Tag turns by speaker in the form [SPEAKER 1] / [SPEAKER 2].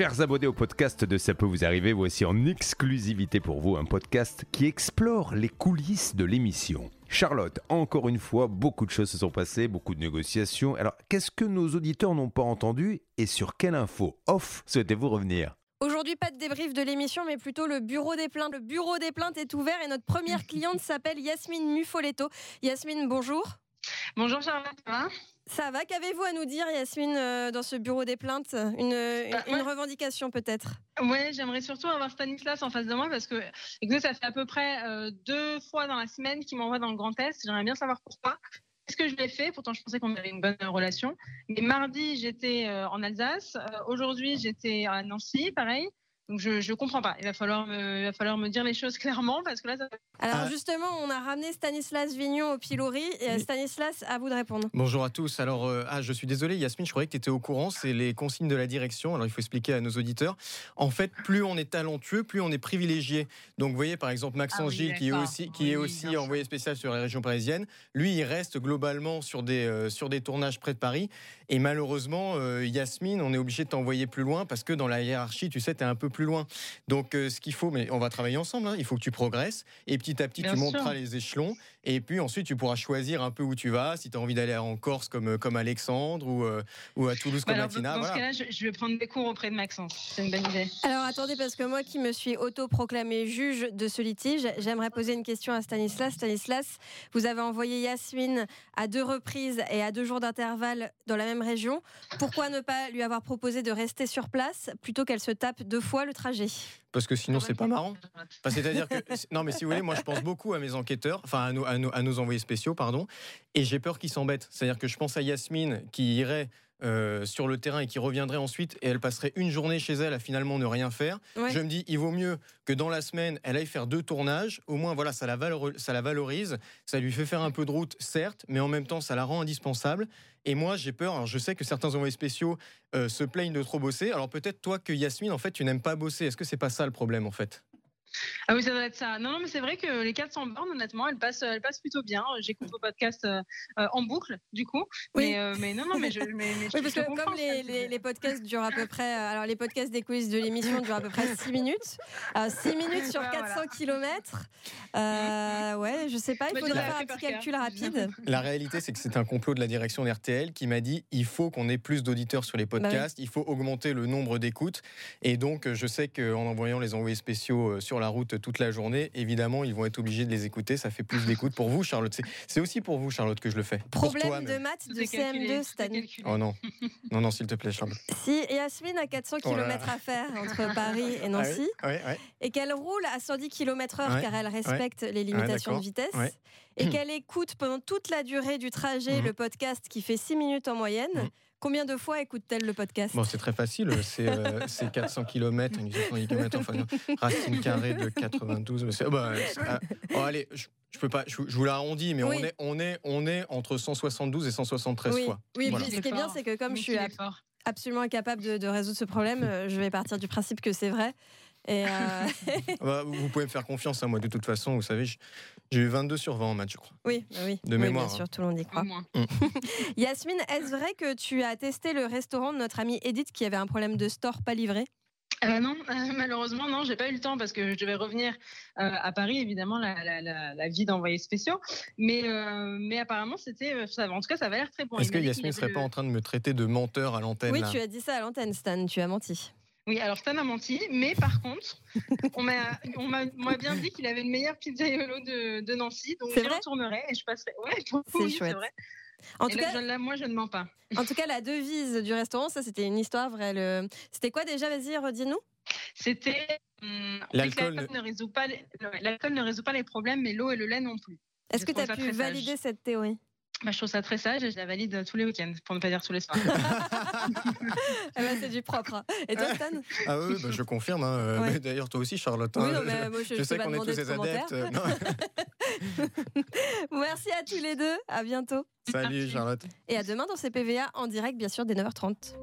[SPEAKER 1] Chers abonnés au podcast de Ça peut vous arriver, voici en exclusivité pour vous un podcast qui explore les coulisses de l'émission. Charlotte, encore une fois, beaucoup de choses se sont passées, beaucoup de négociations. Alors, qu'est-ce que nos auditeurs n'ont pas entendu et sur quelle info off souhaitez-vous revenir?
[SPEAKER 2] Aujourd'hui, pas de débrief de l'émission, mais plutôt le bureau des plaintes. Le bureau des plaintes est ouvert et notre première cliente s'appelle Yasmine Mufoletto. Yasmine, bonjour.
[SPEAKER 3] Bonjour Charlotte, ça va?
[SPEAKER 2] Ça va, qu'avez-vous à nous dire Yasmine euh, dans ce bureau des plaintes? Une,
[SPEAKER 3] Bah,
[SPEAKER 2] une
[SPEAKER 3] ouais.
[SPEAKER 2] revendication peut-être?
[SPEAKER 3] Ouais, j'aimerais surtout avoir Stanislas en face de moi parce que écoutez, ça fait à peu près euh, deux fois dans la semaine qu'il m'envoie dans le Grand Est. J'aimerais bien savoir pourquoi. Qu'est-ce que je l'ai fait Pourtant, je pensais qu'on avait une bonne relation. Mais mardi, j'étais euh, en Alsace. Euh, Aujourd'hui, j'étais à Nancy, pareil. Donc, je je comprends pas. Il va falloir me, il va falloir me dire les choses clairement parce que là, ça...
[SPEAKER 2] Alors
[SPEAKER 4] Ah.
[SPEAKER 2] justement, on a ramené Stanislas Vignon au pilori. Et euh. Stanislas, à vous de répondre.
[SPEAKER 4] Bonjour à tous. Alors, euh, ah, je suis désolé, Yasmine, je croyais que tu étais au courant. C'est les consignes de la direction. Alors, il faut expliquer à nos auditeurs. En fait, plus on est talentueux, plus on est privilégié. Donc, vous voyez, par exemple, Maxence
[SPEAKER 3] Ah oui,
[SPEAKER 4] Gilles, qui est aussi, qui
[SPEAKER 3] Oui,
[SPEAKER 4] est aussi envoyé spécial sur la région parisienne, lui, il reste globalement sur des, euh, sur des tournages près de Paris. Et malheureusement, euh, Yasmine, on est obligé de t'envoyer plus loin parce que dans la hiérarchie, tu sais, tu es un peu plus loin. Donc, euh, ce qu'il faut, mais on va travailler ensemble, hein, il faut que tu progresses. Et petit à petit,
[SPEAKER 3] Bien
[SPEAKER 4] tu
[SPEAKER 3] sûr.
[SPEAKER 4] monteras les échelons. Et puis ensuite, tu pourras choisir un peu où tu vas, si tu as envie d'aller en Corse comme, comme Alexandre ou, euh, ou à Toulouse
[SPEAKER 3] Bah
[SPEAKER 4] comme
[SPEAKER 3] alors, dans
[SPEAKER 4] Martina.
[SPEAKER 3] dans ce cas-là, je, je vais prendre des cours auprès de Maxence. C'est une bonne idée.
[SPEAKER 2] Alors attendez, parce que moi qui me suis autoproclamé juge de ce litige, j'aimerais poser une question à Stanislas. Stanislas, vous avez envoyé Yasmine à deux reprises et à deux jours d'intervalle dans la même région. Pourquoi ne pas lui avoir proposé de rester sur place plutôt qu'elle se tape deux fois le trajet?
[SPEAKER 4] Parce que sinon, c'est pas marrant. Enfin, C'est-à-dire que, non, mais si vous voulez, moi je pense beaucoup à mes enquêteurs, enfin à nos, à nos, à nos envoyés spéciaux, pardon, et j'ai peur qu'ils s'embêtent. C'est-à-dire que je pense à Yasmine qui irait euh, sur le terrain et qui reviendrait ensuite et elle passerait une journée chez elle à finalement ne rien faire.
[SPEAKER 2] Ouais.
[SPEAKER 4] Je me dis, il vaut mieux que dans la semaine, elle aille faire deux tournages. Au moins, voilà, ça la, valor- ça la valorise, ça lui fait faire un peu de route, certes, mais en même temps, ça la rend indispensable. Et moi, j'ai peur. Alors, je sais que certains envoyés spéciaux euh, se plaignent de trop bosser. Alors, peut-être toi que Yasmine, en fait, tu n'aimes pas bosser. Est-ce que c'est pas ça le problème, en fait?
[SPEAKER 3] Ah oui, ça doit être ça. Non, non, mais c'est vrai que les 400 bornes, honnêtement, elles passent, elles passent plutôt bien. J'écoute vos podcasts euh, euh, en boucle, du coup.
[SPEAKER 2] Oui.
[SPEAKER 3] Mais, euh, mais non, non, mais je, mais, mais je-
[SPEAKER 2] Oui, parce que comme les, les- les podcasts durent à peu près, euh, alors les podcasts des quiz de l'émission durent à peu près 6 minutes, 6 minutes sur
[SPEAKER 3] Ouais,
[SPEAKER 2] 400
[SPEAKER 3] voilà.
[SPEAKER 2] km, euh, ouais, je sais pas, il
[SPEAKER 3] Bah,
[SPEAKER 2] faudrait faire un petit calcul rapide.
[SPEAKER 4] La réalité, c'est que c'est un complot de la direction d'RTL qui m'a dit il faut qu'on ait plus d'auditeurs sur les
[SPEAKER 2] Bah
[SPEAKER 4] podcasts, il faut augmenter le nombre d'écoutes. Et donc, euh, je sais qu'en envoyant les envoyés spéciaux euh, sur la route toute la journée, évidemment, ils vont être obligés de les écouter. Ça fait plus d'écoutes pour vous, Charlotte. C'est- aussi pour vous, Charlotte, que je le fais.
[SPEAKER 2] Problème
[SPEAKER 4] toi,
[SPEAKER 2] de
[SPEAKER 4] même.
[SPEAKER 2] maths de
[SPEAKER 3] est calculé,
[SPEAKER 2] CM2,
[SPEAKER 3] tout est
[SPEAKER 2] Stan.
[SPEAKER 3] calculé.
[SPEAKER 4] Oh non, non, non, s'il te plaît, Charlotte.
[SPEAKER 2] Si Yasmine a 400
[SPEAKER 4] Oh là là.
[SPEAKER 2] km à faire entre Paris et Nancy,
[SPEAKER 4] Ah oui ouais.
[SPEAKER 2] et qu'elle roule à 110 km/h
[SPEAKER 4] Ouais,
[SPEAKER 2] car elle respecte les limitations
[SPEAKER 4] d'accord,
[SPEAKER 2] de vitesse,
[SPEAKER 4] ouais.
[SPEAKER 2] et qu'elle écoute pendant toute la durée du trajet
[SPEAKER 4] Mhm.
[SPEAKER 2] le podcast qui fait 6 minutes en moyenne,
[SPEAKER 4] Mhm.
[SPEAKER 2] Combien de fois écoute-t-elle le podcast
[SPEAKER 4] Bon, c'est très facile. C'est euh, c'est 400 km, une 110 km, enfin, non. racine carrée de 92. mais c'est- oh, bah, ah, oh, allez, je, je peux pas, je, je vous l'arrondis, mais
[SPEAKER 2] Oui.
[SPEAKER 4] on, est, on, est, on est entre 172 et 173
[SPEAKER 2] oui,
[SPEAKER 4] fois.
[SPEAKER 2] oui
[SPEAKER 4] Voilà.
[SPEAKER 2] ce qui est bien, c'est que comme
[SPEAKER 3] Mais
[SPEAKER 2] je suis absolument incapable de, de résoudre ce problème, euh, je vais partir du principe que c'est vrai. Et euh,
[SPEAKER 4] Ah bah, vous pouvez me faire confiance, à moi, de toute façon, vous savez, j'ai eu 22 sur 20 en match, je crois.
[SPEAKER 2] oui, bah oui,
[SPEAKER 4] De
[SPEAKER 2] oui,
[SPEAKER 4] mémoire,
[SPEAKER 2] bien
[SPEAKER 4] hein.
[SPEAKER 2] sûr, tout le monde y croit.
[SPEAKER 3] Moins.
[SPEAKER 2] Yasmine, est-ce vrai que tu as testé le restaurant de notre amie Edith qui avait un problème de store pas livré?
[SPEAKER 3] Euh, non, euh, malheureusement, non, j'ai pas eu le temps parce que je devais revenir euh, à Paris, évidemment, la, la, la, la vie d'envoyés spéciaux. Mais, euh, mais apparemment, c'était. ça- En tout cas, ça avait l'air très bon.
[SPEAKER 4] Est-ce que Yasmine serait pas en train de me traiter de menteur à l'antenne
[SPEAKER 2] Oui,
[SPEAKER 4] là?
[SPEAKER 2] tu as dit ça à l'antenne, Stan, tu as menti.
[SPEAKER 3] Oui, alors Stan a menti, mais par contre, on m'a bien dit qu'il avait le meilleur pizzaiolo de, de Nancy, donc
[SPEAKER 2] C'est vrai
[SPEAKER 3] retournerai et je passerai. Ouais,
[SPEAKER 2] C'est
[SPEAKER 3] oui,
[SPEAKER 2] chouette.
[SPEAKER 3] vrai.
[SPEAKER 2] En
[SPEAKER 3] Et
[SPEAKER 2] tout,
[SPEAKER 3] là,
[SPEAKER 2] cas,
[SPEAKER 3] je- là, moi, je ne mens pas.
[SPEAKER 2] en tout cas, la devise du restaurant, ça c'était une histoire vraie. Le... C'était quoi déjà Vas-y, redis-nous.
[SPEAKER 3] C'était. hum,
[SPEAKER 4] L'alcool
[SPEAKER 3] L'alcool ne résout pas les, l'alcool ne résout pas les problèmes, mais l'eau et le lait non plus.
[SPEAKER 2] Est-ce
[SPEAKER 3] Je
[SPEAKER 2] que tu as pu
[SPEAKER 3] sage.
[SPEAKER 2] valider cette théorie?
[SPEAKER 3] Bah, je trouve ça très sage et je la valide tous les week-ends, pour ne pas dire tous les soirs.
[SPEAKER 2] Eh ben, C'est du propre. hein. Et toi, Stan?
[SPEAKER 4] Ah oui, bah, je confirme. hein,
[SPEAKER 2] Ouais.
[SPEAKER 4] D'ailleurs, toi aussi, Charlotte.
[SPEAKER 2] Oui,
[SPEAKER 4] hein,
[SPEAKER 2] non,
[SPEAKER 4] je-
[SPEAKER 2] mais moi, je,
[SPEAKER 4] je
[SPEAKER 2] je
[SPEAKER 4] sais qu'on est tous
[SPEAKER 2] de
[SPEAKER 4] des adeptes.
[SPEAKER 2] Merci à tous les deux. À bientôt.
[SPEAKER 4] Salut, Charlotte.
[SPEAKER 2] Et à demain dans CPVA en direct, bien sûr, dès 9h30.